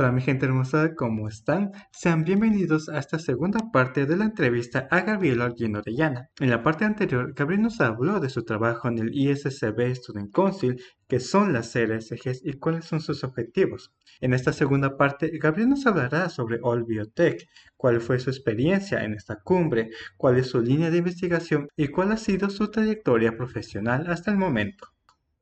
Hola mi gente hermosa, ¿cómo están? Sean bienvenidos a esta segunda parte de la entrevista a Gabriel Alguien Orellana. En la parte anterior, Gabriel nos habló de su trabajo en el ISSB Student Council, qué son las RSGs y cuáles son sus objetivos. En esta segunda parte, Gabriel nos hablará sobre All Biotech, cuál fue su experiencia en esta cumbre, cuál es su línea de investigación y cuál ha sido su trayectoria profesional hasta el momento.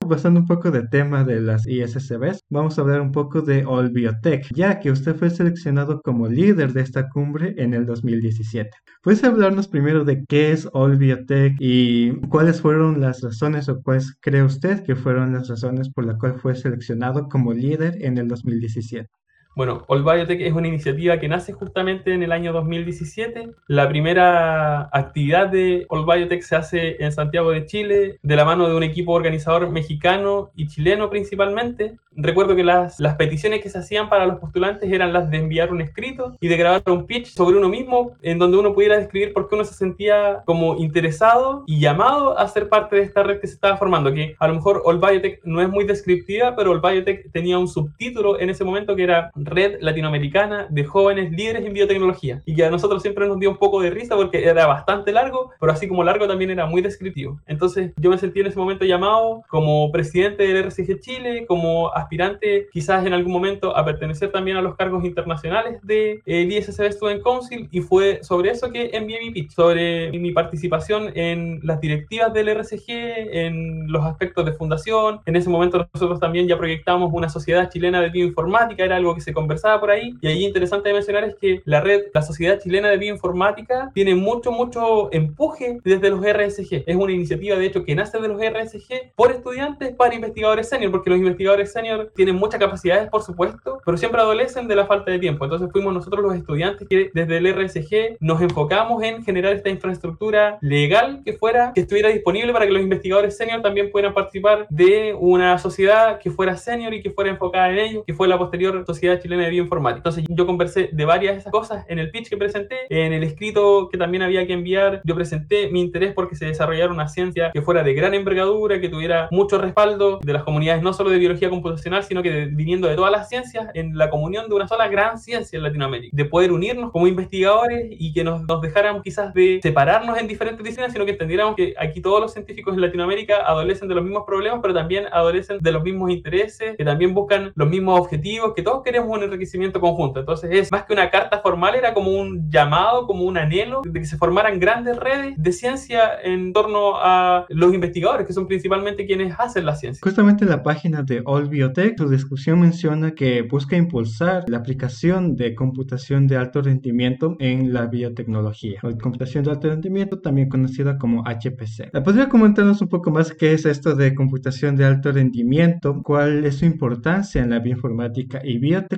Pasando un poco del tema de las ISSBs, vamos a hablar un poco de All Biotech, ya que usted fue seleccionado como líder de esta cumbre en el 2017. ¿Puedes hablarnos primero de qué es All Biotech y cuáles fueron las razones o cuáles cree usted que fueron las razones por las cuales fue seleccionado como líder en el 2017? Bueno, All Biotech es una iniciativa que nace justamente en el año 2017. La primera actividad de All Biotech se hace en Santiago de Chile, de la mano de un equipo organizador mexicano y chileno principalmente. Recuerdo que las, las peticiones que se hacían para los postulantes eran las de enviar un escrito y de grabar un pitch sobre uno mismo, en donde uno pudiera describir por qué uno se sentía como interesado y llamado a ser parte de esta red que se estaba formando. Que a lo mejor All Biotech no es muy descriptiva, pero All Biotech tenía un subtítulo en ese momento que era red latinoamericana de jóvenes líderes en biotecnología y que a nosotros siempre nos dio un poco de risa porque era bastante largo, pero así como largo también era muy descriptivo. Entonces yo me sentí en ese momento llamado como presidente del RCG Chile, como aspirante quizás en algún momento a pertenecer también a los cargos internacionales de, eh, ISSB Student Council y fue sobre eso que envié mi pitch, sobre mi participación en las directivas del RCG, en los aspectos de fundación. En ese momento nosotros también ya proyectamos una sociedad chilena de bioinformática, era algo que se conversaba por ahí. Y ahí interesante de mencionar es que la red, la Sociedad Chilena de Bioinformática, tiene mucho, mucho empuje desde los RSG. Es una iniciativa, de hecho, que nace de los RSG por estudiantes para investigadores senior, porque los investigadores senior tienen muchas capacidades, por supuesto, pero siempre adolecen de la falta de tiempo. Entonces fuimos nosotros los estudiantes que desde el RSG nos enfocamos en generar esta infraestructura legal que fuera, que estuviera disponible para que los investigadores senior también pudieran participar de una sociedad que fuera senior y que fuera enfocada en ello, que fue la posterior Sociedad Chilena de bioinformática. Entonces yo conversé de varias de esas cosas en el pitch que presenté, en el escrito que también había que enviar, yo presenté mi interés porque se desarrollara una ciencia que fuera de gran envergadura, que tuviera mucho respaldo de las comunidades, no solo de biología computacional, sino que viniendo de todas las ciencias, en la comunión de una sola gran ciencia en Latinoamérica, de poder unirnos como investigadores y que nos, dejaran quizás de separarnos en diferentes disciplinas, sino que entendiéramos que aquí todos los científicos en Latinoamérica adolecen de los mismos problemas, pero también adolecen de los mismos intereses, que también buscan los mismos objetivos, que todos queremos un enriquecimiento conjunto. Entonces es más que una carta formal, era como un llamado, como un anhelo de que se formaran grandes redes de ciencia en torno a los investigadores, que son principalmente quienes hacen la ciencia. Justamente en la página de All Biotech, su discusión menciona que busca impulsar la aplicación de computación de alto rendimiento en la biotecnología, o computación de alto rendimiento, también conocida como HPC. ¿Podría comentarnos un poco más qué es esto de computación de alto rendimiento? ¿Cuál es su importancia en la bioinformática y biotecnología?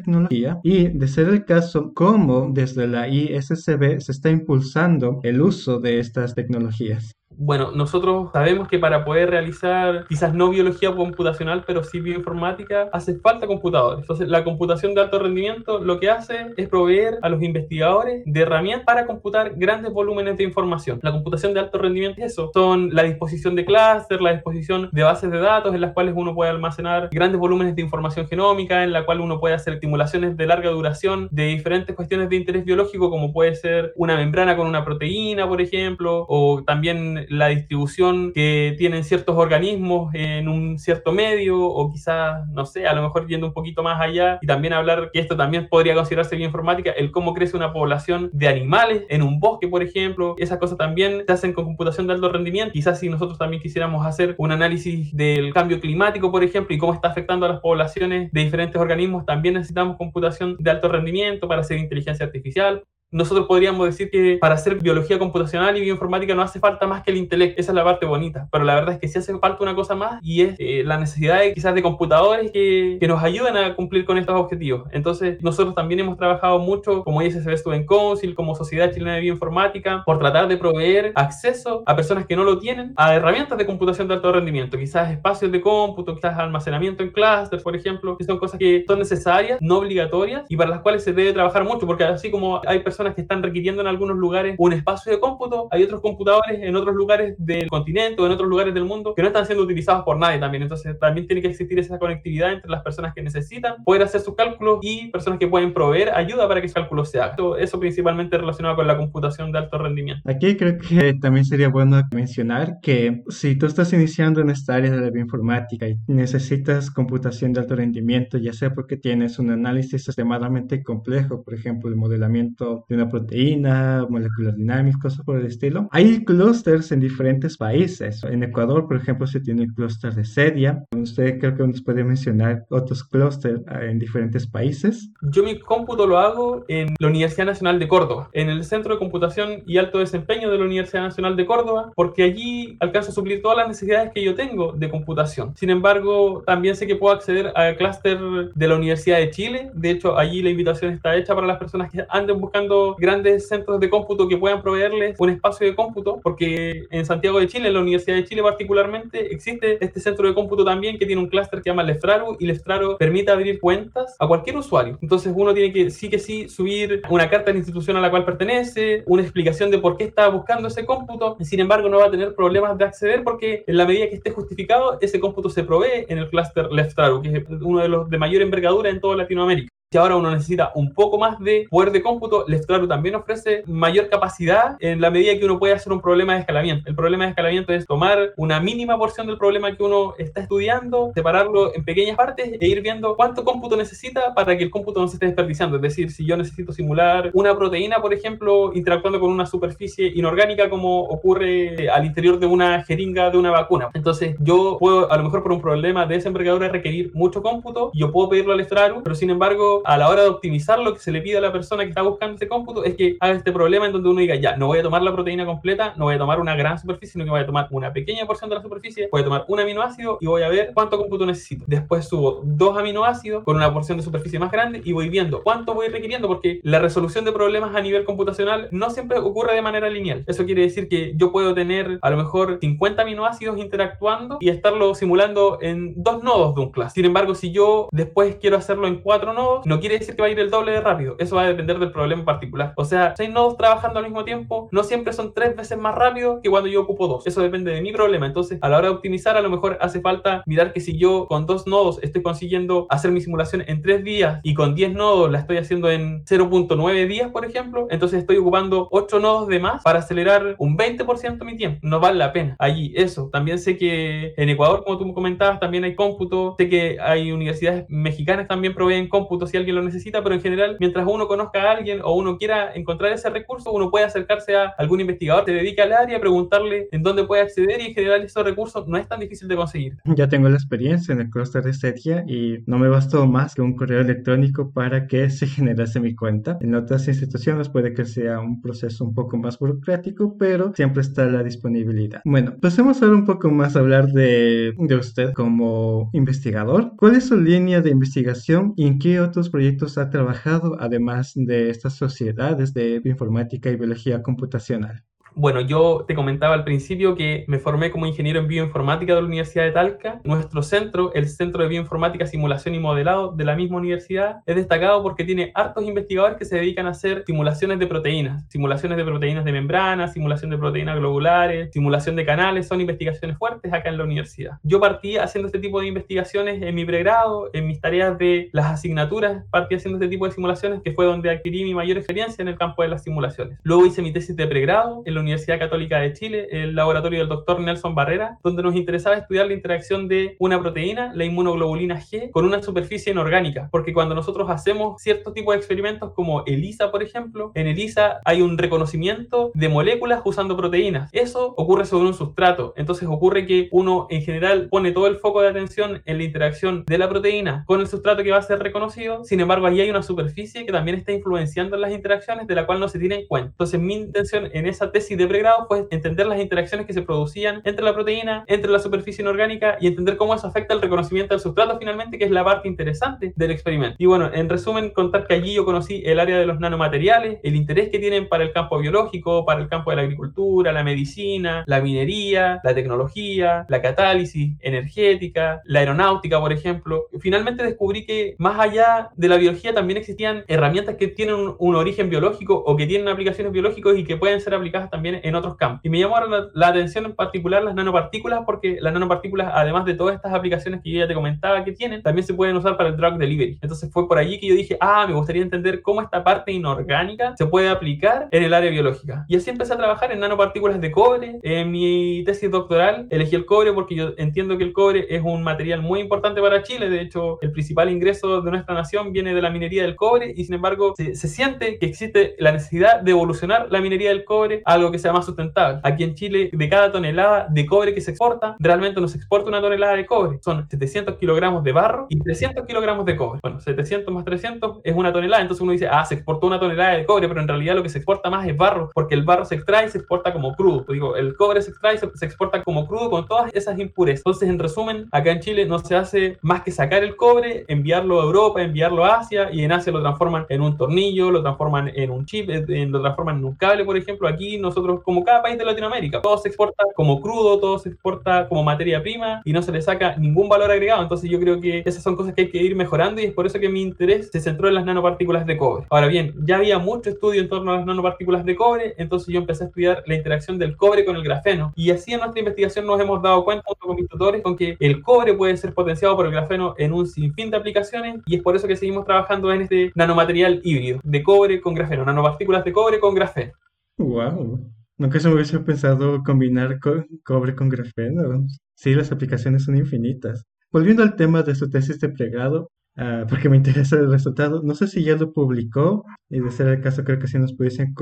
Y, de ser el caso, cómo desde la ISSB se está impulsando el uso de estas tecnologías bueno, nosotros sabemos que para poder realizar quizás no biología computacional, pero sí bioinformática, hace falta computadores. Entonces, la computación de alto rendimiento lo que hace es proveer a los investigadores de herramientas para computar grandes volúmenes de información. La computación de alto rendimiento es eso, son la disposición de clúster, la disposición de bases de datos en las cuales uno puede almacenar grandes volúmenes de información genómica, en la cual uno puede hacer estimulaciones de larga duración de diferentes cuestiones de interés biológico, como puede ser una membrana con una proteína, por ejemplo, o también la distribución que tienen ciertos organismos en un cierto medio o quizás, no sé, a lo mejor yendo un poquito más allá y también hablar que esto también podría considerarse bioinformática, el cómo crece una población de animales en un bosque, por ejemplo, esas cosas también se hacen con computación de alto rendimiento. Quizás si nosotros también quisiéramos hacer un análisis del cambio climático, por ejemplo, y cómo está afectando a las poblaciones de diferentes organismos, también necesitamos computación de alto rendimiento para hacer inteligencia artificial nosotros podríamos decir que para hacer biología computacional y bioinformática no hace falta más que el intelecto, esa es la parte bonita, pero la verdad es que sí hace falta una cosa más y es eh, la necesidad de, quizás de computadores que, que, nos ayuden a cumplir con estos objetivos. Entonces, nosotros también hemos trabajado mucho como ISSB Student Council, como Sociedad Chilena de Bioinformática, por tratar de proveer acceso a personas que no lo tienen a herramientas de computación de alto rendimiento, quizás espacios de cómputo, quizás almacenamiento en clusters, por ejemplo, que son cosas que son necesarias, no obligatorias y para las cuales se debe trabajar mucho, porque así como hay personas personas que están requiriendo en algunos lugares un espacio de cómputo, hay otros computadores en otros lugares del continente o en otros lugares del mundo que no están siendo utilizados por nadie también. Entonces también tiene que existir esa conectividad entre las personas que necesitan poder hacer sus cálculos y personas que pueden proveer ayuda para que ese cálculo se haga. Eso principalmente relacionado con la computación de alto rendimiento. Aquí creo que también sería bueno mencionar que si tú estás iniciando en esta área de la bioinformática y necesitas computación de alto rendimiento, ya sea porque tienes un análisis extremadamente complejo, por ejemplo, el modelamiento de una proteína, moléculas dinámicas, cosas por el estilo, hay clústeres en diferentes países. En Ecuador, por ejemplo, se tiene el clúster de Sedia. Usted creo que nos puede mencionar otros clústeres ah, en diferentes países. Yo mi cómputo lo hago en la Universidad Nacional de Córdoba, en el Centro de Computación y Alto Desempeño de la Universidad Nacional de Córdoba, porque allí alcanzo a suplir todas las necesidades que yo tengo de computación. Sin embargo, también sé que puedo acceder al clúster de la Universidad de Chile. De hecho, allí la invitación está hecha para las personas que anden buscando grandes centros de cómputo que puedan proveerles un espacio de cómputo, porque en Santiago de Chile, en la Universidad de Chile particularmente, existe este centro de cómputo también que tiene un clúster que se llama Leftraru y Leftraru permite abrir cuentas a cualquier usuario. Entonces uno tiene que sí que sí subir una carta a la institución a la cual pertenece, una explicación de por qué está buscando ese cómputo. Sin embargo, no va a tener problemas de acceder porque en la medida que esté justificado, ese cómputo se provee en el clúster Leftraru, que es uno de los de mayor envergadura en toda Latinoamérica. Si ahora uno necesita un poco más de poder de cómputo, Leftraru también ofrece mayor capacidad en la medida que uno puede hacer un problema de escalamiento. El problema de escalamiento es tomar una mínima porción del problema que uno está estudiando, separarlo en pequeñas partes e ir viendo cuánto cómputo necesita para que el cómputo no se esté desperdiciando. Es decir, si yo necesito simular una proteína, por ejemplo, interactuando con una superficie inorgánica como ocurre al interior de una jeringa de una vacuna. Entonces yo puedo, a lo mejor por un problema de esa envergadura, requerir mucho cómputo. Yo puedo pedirlo al Leftraru, pero sin embargo a la hora de optimizar lo que se le pide a la persona que está buscando ese cómputo es que haga este problema en donde uno diga, ya, no voy a tomar la proteína completa, no voy a tomar una gran superficie, sino que voy a tomar una pequeña porción de la superficie, voy a tomar un aminoácido y voy a ver cuánto cómputo necesito. Después subo dos aminoácidos con una porción de superficie más grande y voy viendo cuánto voy requiriendo porque la resolución de problemas a nivel computacional no siempre ocurre de manera lineal. Eso quiere decir que yo puedo tener a lo mejor 50 aminoácidos interactuando y estarlo simulando en dos nodos de un clase. Sin embargo, si yo después quiero hacerlo en cuatro nodos, no quiere decir que va a ir el doble de rápido. Eso va a depender del problema en particular. O sea, seis nodos trabajando al mismo tiempo no siempre son tres veces más rápido que cuando yo ocupo dos. Eso depende de mi problema. Entonces, a la hora de optimizar, a lo mejor hace falta mirar que si yo con dos nodos estoy consiguiendo hacer mi simulación en tres días y con 10 nodos la estoy haciendo en 0.9 días, por ejemplo, entonces estoy ocupando 8 nodos de más para acelerar un 20% mi tiempo. No vale la pena. Allí, eso. También sé que en Ecuador, como tú me comentabas, también hay cómputo. Sé que hay universidades mexicanas también proveen cómputo si alguien lo necesita pero en general, mientras uno conozca a alguien o uno quiera encontrar ese recurso, uno puede acercarse a algún investigador que dedica al área, preguntarle en dónde puede acceder y en general esos recursos no es tan difícil de conseguir. Ya tengo la experiencia en el clúster de Setia y no me bastó más que un correo electrónico para que se generase mi cuenta. En otras instituciones puede que sea un proceso un poco más burocrático, pero siempre está la disponibilidad. Bueno, pasemos ahora un poco más a hablar de, de usted como investigador. ¿Cuál es su línea de investigación y en qué otros proyectos ha trabajado además de estas sociedades de bioinformática y biología computacional? Bueno, yo te comentaba al principio que me formé como ingeniero en bioinformática de la Universidad de Talca. Nuestro centro, el Centro de Bioinformática, Simulación y Modelado de la misma universidad, es destacado porque tiene hartos investigadores que se dedican a hacer simulaciones de proteínas, simulaciones de proteínas de membrana, simulación de proteínas globulares, simulación de canales, son investigaciones fuertes acá en la universidad. Yo partí haciendo este tipo de investigaciones en mi pregrado, en mis tareas de las asignaturas, partí haciendo este tipo de simulaciones, que fue donde adquirí mi mayor experiencia en el campo de las simulaciones. Luego hice mi tesis de pregrado en la Universidad Católica de Chile, el laboratorio del doctor Nelson Barrera, donde nos interesaba estudiar la interacción de una proteína, la inmunoglobulina G, con una superficie inorgánica. Porque cuando nosotros hacemos ciertos tipos de experimentos como ELISA, por ejemplo, en ELISA hay un reconocimiento de moléculas usando proteínas. Eso ocurre sobre un sustrato. Entonces ocurre que uno en general pone todo el foco de atención en la interacción de la proteína con el sustrato que va a ser reconocido. Sin embargo, ahí hay una superficie que también está influenciando las interacciones de la cual no se tiene en cuenta. Entonces mi intención en esa tesis tesis de pregrado fue entender las interacciones que se producían entre la proteína, entre la superficie inorgánica y entender cómo eso afecta el reconocimiento del sustrato finalmente, que es la parte interesante del experimento. Y bueno, en resumen, contar que allí yo conocí el área de los nanomateriales, el interés que tienen para el campo biológico, para el campo de la agricultura, la medicina, la minería, la tecnología, la catálisis energética, la aeronáutica, por ejemplo. Finalmente descubrí que más allá de la biología también existían herramientas que tienen un, origen biológico o que tienen aplicaciones biológicas y que pueden ser aplicadas también en otros campos. Y me llamó la, atención en particular las nanopartículas porque las nanopartículas, además de todas estas aplicaciones que yo ya te comentaba que tienen, también se pueden usar para el drug delivery. Entonces fue por allí que yo dije, ah, me gustaría entender cómo esta parte inorgánica se puede aplicar en el área biológica. Y así empecé a trabajar en nanopartículas de cobre. En mi tesis doctoral elegí el cobre porque yo entiendo que el cobre es un material muy importante para Chile. De hecho, el principal ingreso de nuestra nación viene de la minería del cobre y sin embargo se, se siente que existe la necesidad de evolucionar la minería del cobre a que sea más sustentable. Aquí en Chile, de cada tonelada de cobre que se exporta, realmente no se exporta una tonelada de cobre. Son 700 kilogramos de barro y 300 kilogramos de cobre. Bueno, 700 más 300 es una tonelada. Entonces uno dice, ah, se exportó una tonelada de cobre, pero en realidad lo que se exporta más es barro, porque el barro se extrae y se exporta como crudo. Digo, el cobre se extrae y se, exporta como crudo con todas esas impurezas. Entonces, en resumen, acá en Chile no se hace más que sacar el cobre, enviarlo a Europa, enviarlo a Asia y en Asia lo transforman en un tornillo, lo transforman en un chip, lo transforman en un cable, por ejemplo. Aquí nosotros, como cada país de Latinoamérica, todo se exporta como crudo, todo se exporta como materia prima y no se le saca ningún valor agregado. Entonces, yo creo que esas son cosas que hay que ir mejorando y es por eso que mi interés se centró en las nanopartículas de cobre. Ahora bien, ya había mucho estudio en torno a las nanopartículas de cobre, entonces yo empecé a estudiar la interacción del cobre con el grafeno y así en nuestra investigación nos hemos dado cuenta junto con mis tutores con que el cobre puede ser potenciado por el grafeno en un sinfín de aplicaciones y es por eso que seguimos trabajando en este nanomaterial híbrido de cobre con grafeno, nanopartículas de cobre con grafeno. Wow. Nunca se me hubiese pensado combinar cobre con grafeno. Sí, las aplicaciones son infinitas. Volviendo al tema de su tesis de pregrado, Ah, porque me interesa el resultado. No sé si ya lo publicó y de ser el caso creo que si nos pudiesen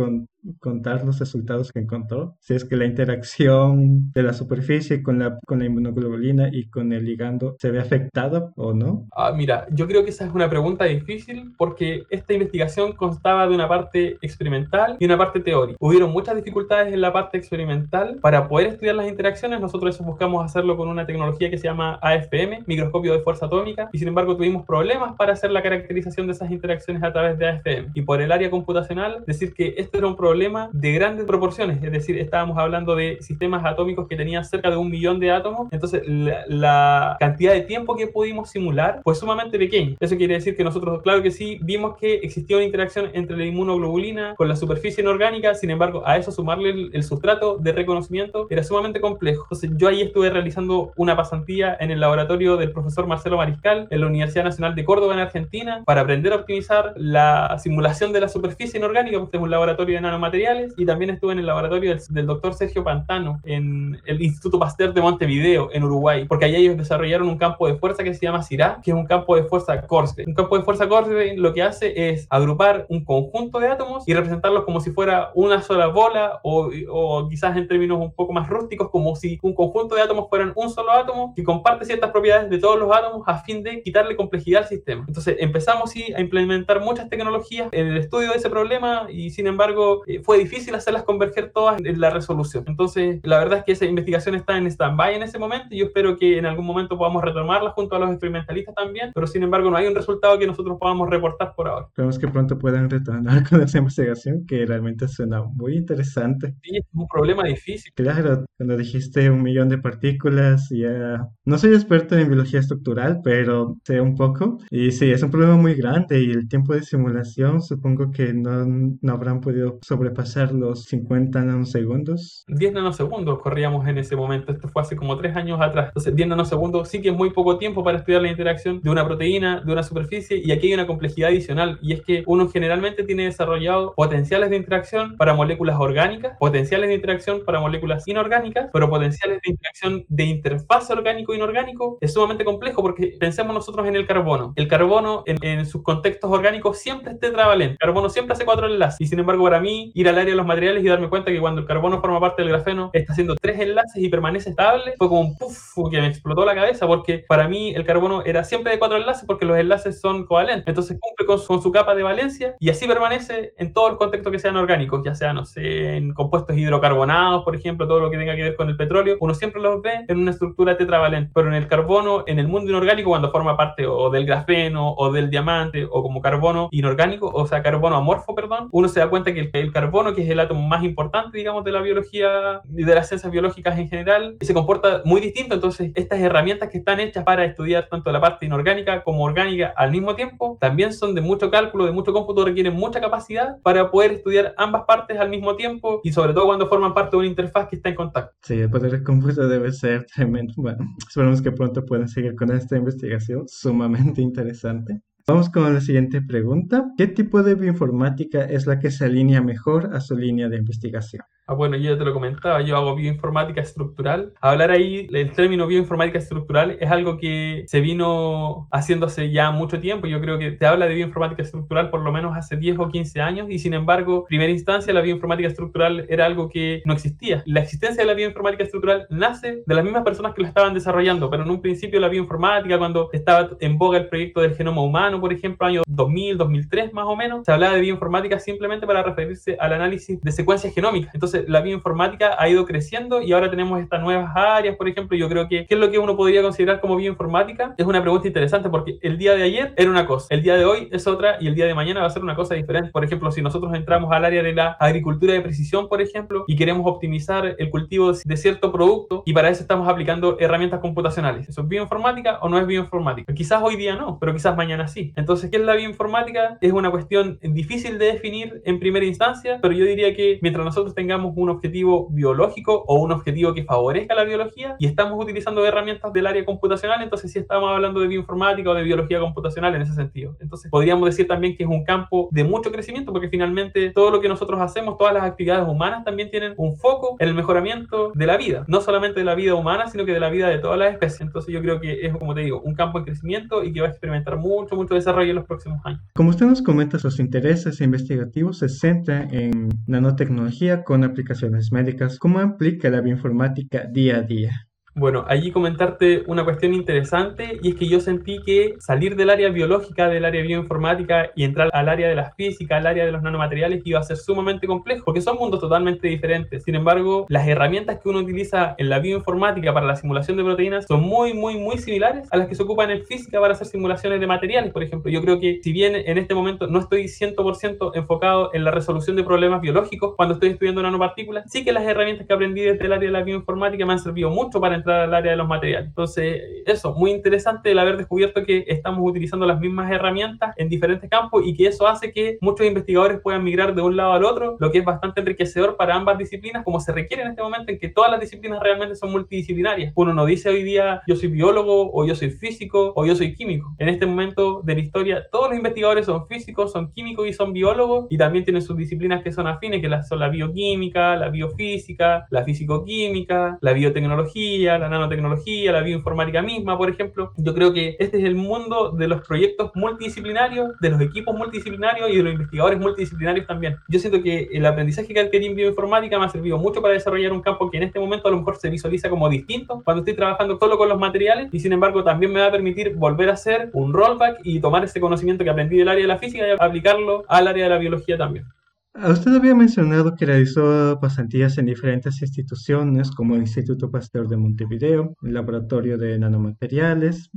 contar los resultados que encontró. Si es que la interacción de la superficie con la, con la inmunoglobulina y con el ligando se ve afectada o no. Ah, mira, yo creo que esa es una pregunta difícil porque esta investigación constaba de una parte experimental y una parte teórica. Hubieron muchas dificultades en la parte experimental. Para poder estudiar las interacciones, nosotros buscamos hacerlo con una tecnología que se llama AFM, microscopio de fuerza atómica, y sin embargo tuvimos problemas problemas para hacer la caracterización de esas interacciones a través de AFM. Y por el área computacional, decir que esto era un problema de grandes proporciones, es decir, estábamos hablando de sistemas atómicos que tenían cerca de un millón de átomos, entonces la, cantidad de tiempo que pudimos simular fue sumamente pequeña. Eso quiere decir que nosotros, claro que sí, vimos que existía una interacción entre la inmunoglobulina con la superficie inorgánica, sin embargo, a eso sumarle el, el sustrato de reconocimiento era sumamente complejo. Entonces yo ahí estuve realizando una pasantía en el laboratorio del profesor Marcelo Mariscal en la Universidad Nacional de Córdoba en Argentina para aprender a optimizar la simulación de la superficie inorgánica, porque es un laboratorio de nanomateriales, y también estuve en el laboratorio del, doctor Sergio Pantano en el Instituto Pasteur de Montevideo, en Uruguay, porque allá ellos desarrollaron un campo de fuerza que se llama CIRA, que es un campo de fuerza Corse. Un campo de fuerza Corse lo que hace es agrupar un conjunto de átomos y representarlos como si fuera una sola bola o, o quizás en términos un poco más rústicos, como si un conjunto de átomos fueran un solo átomo que comparte ciertas propiedades de todos los átomos a fin de quitarle complejidad sistema. Entonces empezamos sí, a implementar muchas tecnologías en el estudio de ese problema y sin embargo eh, fue difícil hacerlas converger todas en, la resolución. Entonces la verdad es que esa investigación está en stand-by en ese momento y yo espero que en algún momento podamos retomarla junto a los experimentalistas también, pero sin embargo no hay un resultado que nosotros podamos reportar por ahora. Esperemos que pronto puedan retornar con esa investigación que realmente suena muy interesante. Sí, es un problema difícil. Claro, cuando dijiste un millón de partículas, ya... No soy experto en biología estructural, pero sé un poco y sí, es un problema muy grande y el tiempo de simulación supongo que no, no habrán podido sobrepasar los 50 nanosegundos. 10 nanosegundos corríamos en ese momento, esto fue hace como 3 años atrás. Entonces 10 nanosegundos sí que es muy poco tiempo para estudiar la interacción de una proteína, de una superficie y aquí hay una complejidad adicional y es que uno generalmente tiene desarrollado potenciales de interacción para moléculas orgánicas, potenciales de interacción para moléculas inorgánicas, pero potenciales de interacción de interfaz orgánico-inorgánico es sumamente complejo porque pensemos nosotros en el carbono carbono. El carbono en, sus contextos orgánicos siempre es tetravalente. El carbono siempre hace cuatro enlaces. Y sin embargo, para mí, ir al área de los materiales y darme cuenta que cuando el carbono forma parte del grafeno está haciendo tres enlaces y permanece estable, fue como un puff que me explotó la cabeza porque para mí el carbono era siempre de cuatro enlaces porque los enlaces son covalentes. Entonces cumple con su, con su capa de valencia y así permanece en todos los contextos que sean orgánicos, ya sea, no sé, en compuestos hidrocarbonados, por ejemplo, todo lo que tenga que ver con el petróleo. Uno siempre los ve en una estructura tetravalente, pero en el carbono, en el mundo inorgánico, cuando forma parte o del grafeno o del diamante o como carbono inorgánico, o sea, carbono amorfo, perdón, uno se da cuenta que el, carbono, que es el átomo más importante, digamos, de la biología y de las ciencias biológicas en general, se comporta muy distinto. Entonces, estas herramientas que están hechas para estudiar tanto la parte inorgánica como orgánica al mismo tiempo, también son de mucho cálculo, de mucho cómputo, requieren mucha capacidad para poder estudiar ambas partes al mismo tiempo y sobre todo cuando forman parte de una interfaz que está en contacto. Sí, el poder debe ser tremendo. Bueno, esperamos que pronto puedan seguir con esta investigación sumamente interesante. Vamos con la siguiente pregunta. ¿Qué tipo de bioinformática es la que se alinea mejor a su línea de investigación? Ah, bueno, yo ya te lo comentaba, yo hago bioinformática estructural. Hablar ahí el término bioinformática estructural es algo que se vino haciendo hace ya mucho tiempo. Yo creo que te habla de bioinformática estructural por lo menos hace 10 o 15 años y sin embargo, primera instancia, la bioinformática estructural era algo que no existía. La existencia de la bioinformática estructural nace de las mismas personas que la estaban desarrollando, pero en un principio la bioinformática, cuando estaba en boga el proyecto del genoma humano, por ejemplo, año 2000, 2003 más o menos, se hablaba de bioinformática simplemente para referirse al análisis de secuencias genómicas. Entonces, la bioinformática ha ido creciendo y ahora tenemos estas nuevas áreas, por ejemplo, yo creo que ¿qué es lo que uno podría considerar como bioinformática? Es una pregunta interesante porque el día de ayer era una cosa, el día de hoy es otra y el día de mañana va a ser una cosa diferente. Por ejemplo, si nosotros entramos al área de la agricultura de precisión, por ejemplo, y queremos optimizar el cultivo de cierto producto y para eso estamos aplicando herramientas computacionales. ¿Eso es bioinformática o no es bioinformática? Quizás hoy día no, pero quizás mañana sí. Entonces, ¿qué es la bioinformática? Es una cuestión difícil de definir en primera instancia, pero yo diría que mientras nosotros tengamos un objetivo biológico o un objetivo que favorezca la biología y estamos utilizando herramientas del área computacional, entonces sí estamos hablando de bioinformática o de biología computacional en ese sentido. Entonces podríamos decir también que es un campo de mucho crecimiento porque finalmente todo lo que nosotros hacemos, todas las actividades humanas también tienen un foco en el mejoramiento de la vida, no solamente de la vida humana, sino que de la vida de todas las especies. Entonces yo creo que es, como te digo, un campo en crecimiento y que va a experimentar mucho, mucho desarrollo en los próximos años. Como usted nos comenta, sus intereses investigativos se centran en nanotecnología con aplicaciones médicas, ¿cómo aplica la bioinformática día a día? Bueno, allí comentarte una cuestión interesante y es que yo sentí que salir del área biológica, del área bioinformática y entrar al área de la física, al área de los nanomateriales iba a ser sumamente complejo porque son mundos totalmente diferentes. Sin embargo, las herramientas que uno utiliza en la bioinformática para la simulación de proteínas son muy, muy, muy similares a las que se ocupan en física para hacer simulaciones de materiales, por ejemplo. Yo creo que si bien en este momento no estoy 100% enfocado en la resolución de problemas biológicos cuando estoy estudiando nanopartículas, sí que las herramientas que aprendí desde el área de la bioinformática me han servido mucho para entrar al área de los materiales. Entonces, eso, muy interesante el haber descubierto que estamos utilizando las mismas herramientas en diferentes campos y que eso hace que muchos investigadores puedan migrar de un lado al otro, lo que es bastante enriquecedor para ambas disciplinas, como se requiere en este momento en que todas las disciplinas realmente son multidisciplinarias. Uno no dice hoy día yo soy biólogo o yo soy físico o yo soy químico. En este momento de la historia, todos los investigadores son físicos, son químicos y son biólogos y también tienen sus disciplinas que son afines, que son la bioquímica, la biofísica, la físico-química, la biotecnología, la nanotecnología, la bioinformática misma, por ejemplo. Yo creo que este es el mundo de los proyectos multidisciplinarios, de los equipos multidisciplinarios y de los investigadores multidisciplinarios también. Yo siento que el aprendizaje que adquirí en bioinformática me ha servido mucho para desarrollar un campo que en este momento a lo mejor se visualiza como distinto cuando estoy trabajando solo con los materiales y sin embargo también me va a permitir volver a hacer un rollback y tomar ese conocimiento que aprendí del área de la física y aplicarlo al área de la biología también. Usted había mencionado que realizó pasantías en diferentes instituciones como el Instituto Pasteur de Montevideo, el Laboratorio de Nanomateriales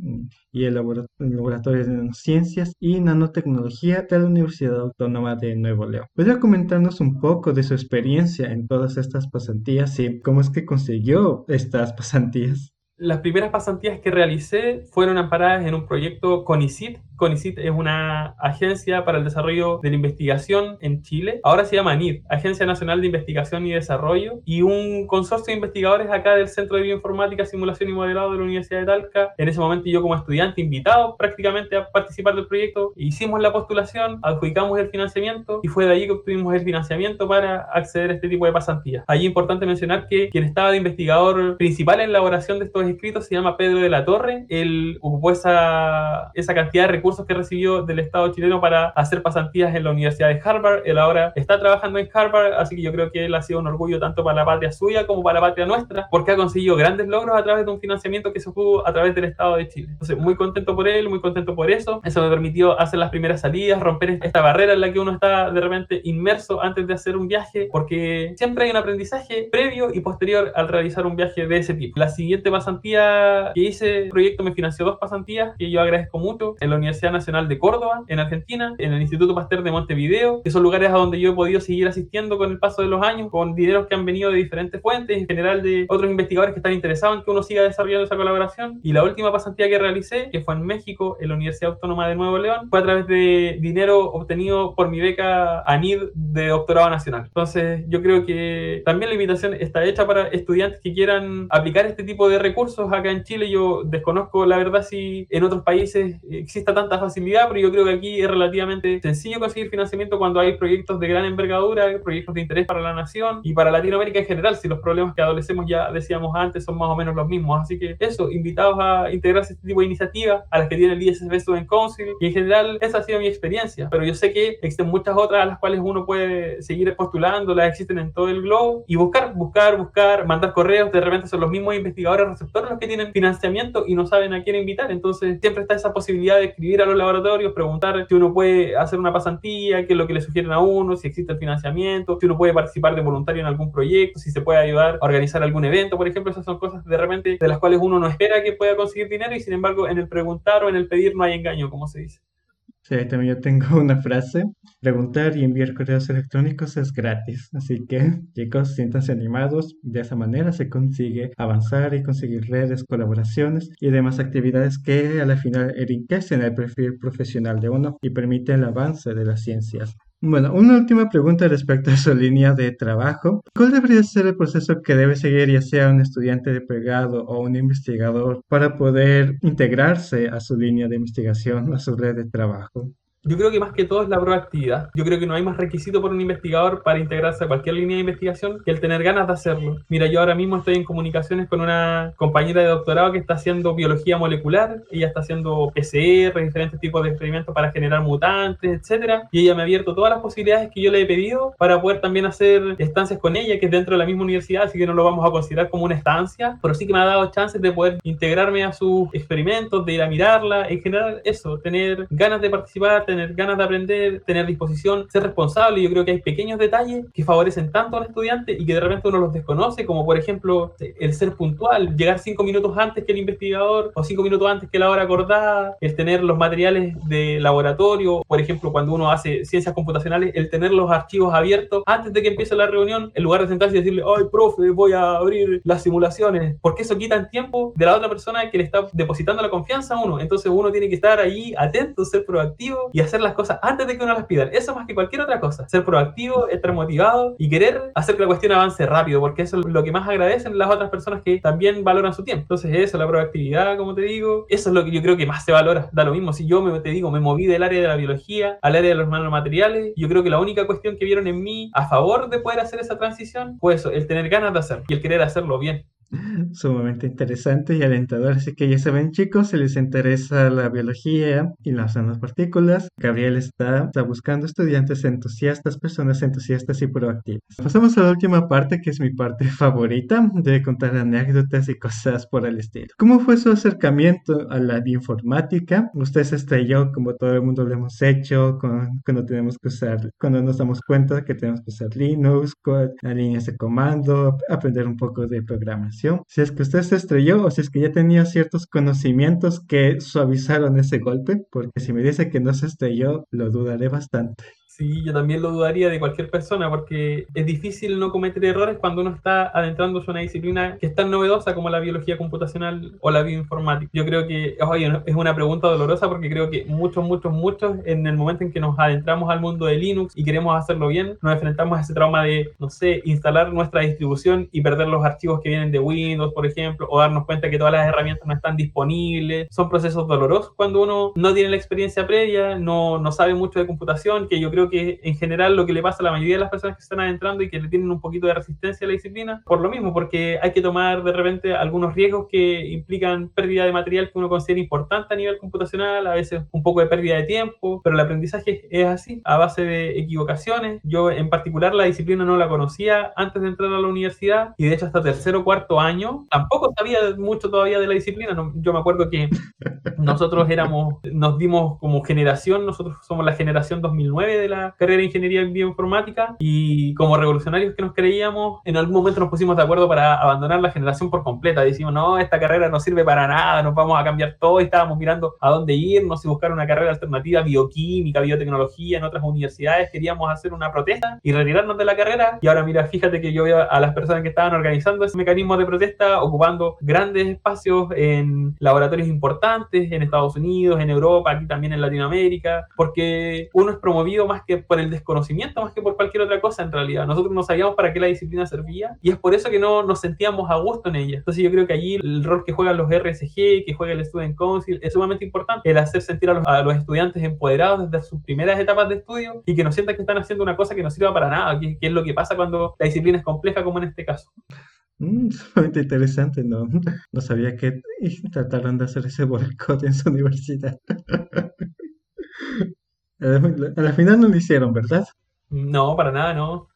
y el Laboratorio de Nanociencias y Nanotecnología de la Universidad Autónoma de Nuevo León. ¿Podría comentarnos un poco de su experiencia en todas estas pasantías y cómo es que consiguió estas pasantías? Las primeras pasantías que realicé fueron amparadas en un proyecto CONICIT, CONICIT es una agencia para el desarrollo de la investigación en Chile. Ahora se llama ANID, Agencia Nacional de Investigación y Desarrollo, y un consorcio de investigadores acá del Centro de Bioinformática, Simulación y Modelado de la Universidad de Talca. En ese momento yo como estudiante invitado prácticamente a participar del proyecto, hicimos la postulación, adjudicamos el financiamiento y fue de ahí que obtuvimos el financiamiento para acceder a este tipo de pasantías. Allí importante mencionar que quien estaba de investigador principal en la elaboración de estos escritos se llama Pedro de la Torre. Él ocupó esa, esa cantidad de recursos que recibió del Estado chileno para hacer pasantías en la Universidad de Harvard. Él ahora está trabajando en Harvard, así que yo creo que él ha sido un orgullo tanto para la patria suya como para la patria nuestra, porque ha conseguido grandes logros a través de un financiamiento que se obtuvo a través del Estado de Chile. Entonces, muy contento por él, muy contento por eso. Eso me permitió hacer las primeras salidas, romper esta barrera en la que uno está de repente inmerso antes de hacer un viaje, porque siempre hay un aprendizaje previo y posterior al realizar un viaje de ese tipo. La siguiente pasantía que hice, el proyecto me financió dos pasantías que yo agradezco mucho en la Universidad Nacional de Córdoba, en Argentina, en el Instituto Pasteur de Montevideo, que son lugares a donde yo he podido seguir asistiendo con el paso de los años, con dineros que han venido de diferentes fuentes, en general de otros investigadores que están interesados en que uno siga desarrollando esa colaboración. Y la última pasantía que realicé, que fue en México, en la Universidad Autónoma de Nuevo León, fue a través de dinero obtenido por mi beca ANID de doctorado nacional. Entonces, yo creo que también la invitación está hecha para estudiantes que quieran aplicar este tipo de recursos acá en Chile. Yo desconozco la verdad si en otros países exista tanta facilidad, pero yo creo que aquí es relativamente sencillo conseguir financiamiento cuando hay proyectos de gran envergadura, proyectos de interés para la nación y para Latinoamérica en general, si los problemas que adolecemos ya decíamos antes son más o menos los mismos. Así que eso, invitados a integrarse a este tipo de iniciativas, a las que tiene el ISSB Student Council, y en general esa ha sido mi experiencia, pero yo sé que existen muchas otras a las cuales uno puede seguir postulando, las existen en todo el globo, y buscar, buscar, buscar, mandar correos, de repente son los mismos investigadores receptores los que tienen financiamiento y no saben a quién invitar, entonces siempre está esa posibilidad de escribir a los laboratorios, preguntar si uno puede hacer una pasantía, qué es lo que le sugieren a uno, si existe el financiamiento, si uno puede participar de voluntario en algún proyecto, si se puede ayudar a organizar algún evento, por ejemplo, esas son cosas de repente de las cuales uno no espera que pueda conseguir dinero y sin embargo en el preguntar o en el pedir no hay engaño, como se dice. También yo tengo una frase. Preguntar y enviar correos electrónicos es gratis. Así que, chicos, siéntanse animados. De esa manera se consigue avanzar y conseguir redes, colaboraciones y demás actividades que a la final enriquecen el perfil profesional de uno y permiten el avance de las ciencias. Bueno, una última pregunta respecto a su línea de trabajo. ¿Cuál debería ser el proceso que debe seguir ya sea un estudiante de pregrado o un investigador para poder integrarse a su línea de investigación, a su red de trabajo? Yo creo que más que todo es la proactividad. Yo creo que no hay más requisito por un investigador para integrarse a cualquier línea de investigación que el tener ganas de hacerlo. Mira, yo ahora mismo estoy en comunicaciones con una compañera de doctorado que está haciendo biología molecular, ella está haciendo PCR, diferentes tipos de experimentos para generar mutantes, etcétera, y ella me ha abierto todas las posibilidades que yo le he pedido para poder también hacer estancias con ella, que es dentro de la misma universidad, así que no lo vamos a considerar como una estancia, pero sí que me ha dado chances de poder integrarme a sus experimentos, de ir a mirarla, en general eso, tener ganas de participar, tener ganas de aprender, tener disposición, ser responsable. Yo creo que hay pequeños detalles que favorecen tanto al estudiante y que de repente uno los desconoce, como por ejemplo el ser puntual, llegar cinco minutos antes que el investigador o cinco minutos antes que la hora acordada, el tener los materiales de laboratorio, por ejemplo, cuando uno hace ciencias computacionales, el tener los archivos abiertos antes de que empiece la reunión, en lugar de sentarse y decirle, ay, profe, voy a abrir las simulaciones, porque eso quita el tiempo de la otra persona que le está depositando la confianza a uno. Entonces uno tiene que estar ahí atento, ser proactivo y hacer las cosas antes de que uno las pida. Eso más que cualquier otra cosa. Ser proactivo, estar motivado y querer hacer que la cuestión avance rápido, porque eso es lo que más agradecen las otras personas que también valoran su tiempo. Entonces eso, la proactividad, como te digo, eso es lo que yo creo que más se valora. Da lo mismo si yo me, te digo, me moví del área de la biología al área de los nanomateriales, yo creo que la única cuestión que vieron en mí a favor de poder hacer esa transición fue eso, el tener ganas de hacerlo y el querer hacerlo bien. Sumamente interesante y alentador. Así que ya saben, chicos, si les interesa la biología y las nanopartículas, Gabriel está, está buscando estudiantes entusiastas, personas entusiastas y proactivas. Pasamos a la última parte, que es mi parte favorita, de contar anécdotas y cosas por el estilo. ¿Cómo fue su acercamiento a la bioinformática? Usted se estrelló, como todo el mundo lo hemos hecho, cuando tenemos que usar, cuando nos damos cuenta que tenemos que usar Linux, con líneas de comando, aprender un poco de programación si es que usted se estrelló o si es que ya tenía ciertos conocimientos que suavizaron ese golpe, porque si me dice que no se estrelló, lo dudaré bastante. Sí, yo también lo dudaría de cualquier persona porque es difícil no cometer errores cuando uno está adentrándose a una disciplina que es tan novedosa como la biología computacional o la bioinformática. Yo creo que oye, es una pregunta dolorosa porque creo que muchos, muchos, muchos en el momento en que nos adentramos al mundo de Linux y queremos hacerlo bien, nos enfrentamos a ese trauma de, no sé, instalar nuestra distribución y perder los archivos que vienen de Windows, por ejemplo, o darnos cuenta que todas las herramientas no están disponibles. Son procesos dolorosos cuando uno no tiene la experiencia previa, no, no sabe mucho de computación, que yo creo que en general lo que le pasa a la mayoría de las personas que están adentrando y que le tienen un poquito de resistencia a la disciplina, por lo mismo, porque hay que tomar de repente algunos riesgos que implican pérdida de material que uno considera importante a nivel computacional, a veces un poco de pérdida de tiempo, pero el aprendizaje es así, a base de equivocaciones. Yo en particular la disciplina no la conocía antes de entrar a la universidad y de hecho hasta tercero o cuarto año tampoco sabía mucho todavía de la disciplina. yo me acuerdo que nosotros éramos, nos dimos como generación, nosotros somos la generación 2009 de la carrera de ingeniería en bioinformática y como revolucionarios que nos creíamos, en algún momento nos pusimos de acuerdo para abandonar la generación por completa. Decimos, no, esta carrera no sirve para nada, nos vamos a cambiar todo y estábamos mirando a dónde irnos y buscar una carrera alternativa, bioquímica, biotecnología en otras universidades. Queríamos hacer una protesta y retirarnos de la carrera. Y ahora mira, fíjate que yo veo a las personas que estaban organizando ese mecanismo de protesta ocupando grandes espacios en laboratorios importantes en Estados Unidos, en Europa, aquí también en Latinoamérica, porque uno es promovido más que por el desconocimiento, más que por cualquier otra cosa en realidad. Nosotros no sabíamos para qué la disciplina servía y es por eso que no nos sentíamos a gusto en ella. Entonces yo creo que allí el rol que juegan los RSG, que juega el Student Council, es sumamente importante, el hacer sentir a los, estudiantes empoderados desde sus primeras etapas de estudio y que no sientan que están haciendo una cosa que no sirva para nada, que, que es lo que pasa cuando la disciplina es compleja como en este caso. Mm, sumamente interesante, no, no sabía que trataron de hacer ese boicot en su universidad. A la final no lo hicieron, ¿verdad? No, para nada, no.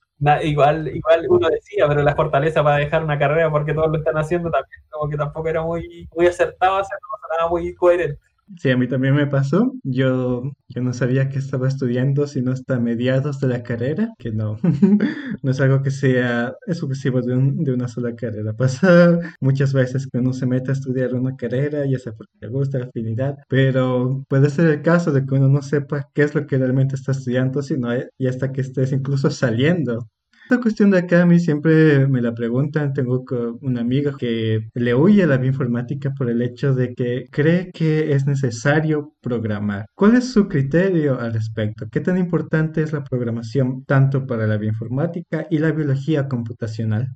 igual, igual uno decía, pero la fortaleza para dejar una carrera porque todos lo están haciendo también, como que tampoco era muy, muy acertado hacer nada muy coherente. Sí, a mí también me pasó. Yo, yo no sabía que estaba estudiando sino hasta mediados de la carrera, que no, no es algo que sea exclusivo de, de una sola carrera. Pasa muchas veces que uno se mete a estudiar una carrera, ya sea porque le gusta la afinidad, pero puede ser el caso de que uno no sepa qué es lo que realmente está estudiando, sino y hasta que estés incluso saliendo esta cuestión de acá a mí siempre me la preguntan. Tengo una amiga que le huye a la bioinformática por el hecho de que cree que es necesario programar. ¿Cuál es su criterio al respecto? ¿Qué tan importante es la programación tanto para la bioinformática y la biología computacional?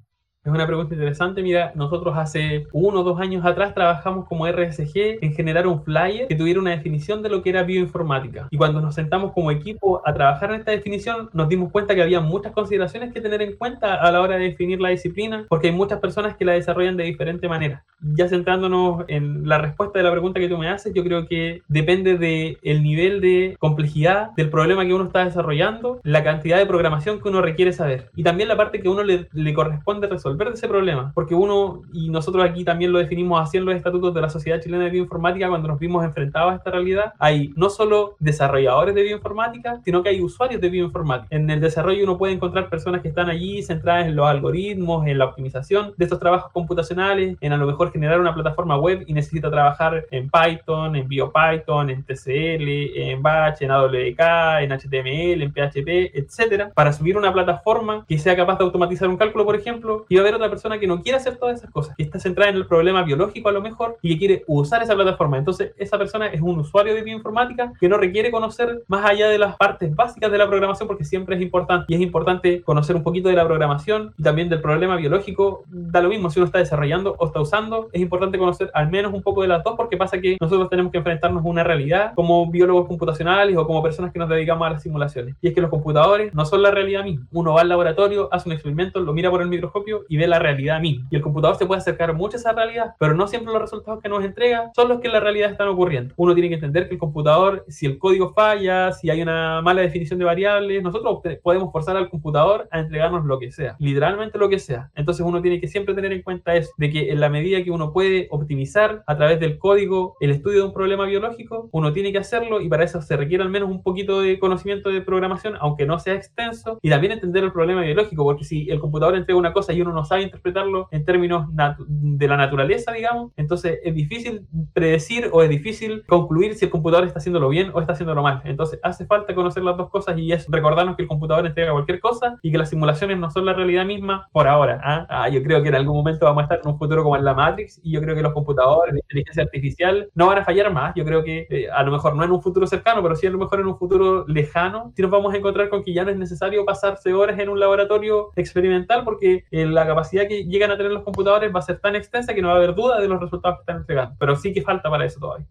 Es una pregunta interesante. Mira, nosotros hace uno o dos años atrás trabajamos como RSG en generar un flyer que tuviera una definición de lo que era bioinformática. Y cuando nos sentamos como equipo a trabajar en esta definición, nos dimos cuenta que había muchas consideraciones que tener en cuenta a la hora de definir la disciplina, porque hay muchas personas que la desarrollan de diferente manera. Ya centrándonos en la respuesta de la pregunta que tú me haces, yo creo que depende del el nivel de complejidad del problema que uno está desarrollando, la cantidad de programación que uno requiere saber y también la parte que uno le corresponde resolver resolver ese problema, porque uno, y nosotros aquí también lo definimos así en los estatutos de la Sociedad Chilena de Bioinformática, cuando nos vimos enfrentados a esta realidad, hay no solo desarrolladores de bioinformática, sino que hay usuarios de bioinformática. En el desarrollo uno puede encontrar personas que están allí centradas en los algoritmos, en la optimización de estos trabajos computacionales, en a lo mejor generar una plataforma web y necesita trabajar en Python, en BioPython, en TCL, en Batch, en AWK, en HTML, en PHP, etcétera, para subir una plataforma que sea capaz de automatizar un cálculo, por ejemplo, y a haber otra persona que no quiere hacer todas esas cosas, que está centrada en el problema biológico a lo mejor y que quiere usar esa plataforma. Entonces, esa persona es un usuario de bioinformática que no requiere conocer más allá de las partes básicas de la programación porque siempre es importante. Y es importante conocer un poquito de la programación y también del problema biológico. Da lo mismo si uno está desarrollando o está usando. Es importante conocer al menos un poco de las dos porque pasa que nosotros tenemos que enfrentarnos a una realidad como biólogos computacionales o como personas que nos dedicamos a las simulaciones. Y es que los computadores no son la realidad misma. Uno va al laboratorio, hace un experimento, lo mira por el microscopio y ve la realidad misma. Y el computador se puede acercar mucho a esa realidad, pero no siempre los resultados que nos entrega son los que en la realidad están ocurriendo. Uno tiene que entender que el computador, si el código falla, si hay una mala definición de variables, nosotros podemos forzar al computador a entregarnos lo que sea, literalmente lo que sea. Entonces uno tiene que siempre tener en cuenta eso, de que en la medida que uno puede optimizar a través del código el estudio de un problema biológico, uno tiene que hacerlo y para eso se requiere al menos un poquito de conocimiento de programación, aunque no sea extenso, y también entender el problema biológico, porque si el computador entrega una cosa y uno no no sabe interpretarlo en términos de la naturaleza, digamos. Entonces es difícil predecir o es difícil concluir si el computador está haciéndolo bien o está haciéndolo mal. Entonces hace falta conocer las dos cosas y es recordarnos que el computador entrega cualquier cosa y que las simulaciones no son la realidad misma por ahora. ¿ah? Ah, yo creo que en algún momento vamos a estar en un futuro como en la Matrix y yo creo que los computadores de inteligencia artificial no van a fallar más. Yo creo que eh, a lo mejor no en un futuro cercano, pero sí a lo mejor en un futuro lejano, si nos vamos a encontrar con que ya no es necesario pasarse horas en un laboratorio experimental porque eh, la capacidad que llegan a tener los computadores va a ser tan extensa que no va a haber duda de los resultados que están entregando. Pero sí que falta para eso todavía.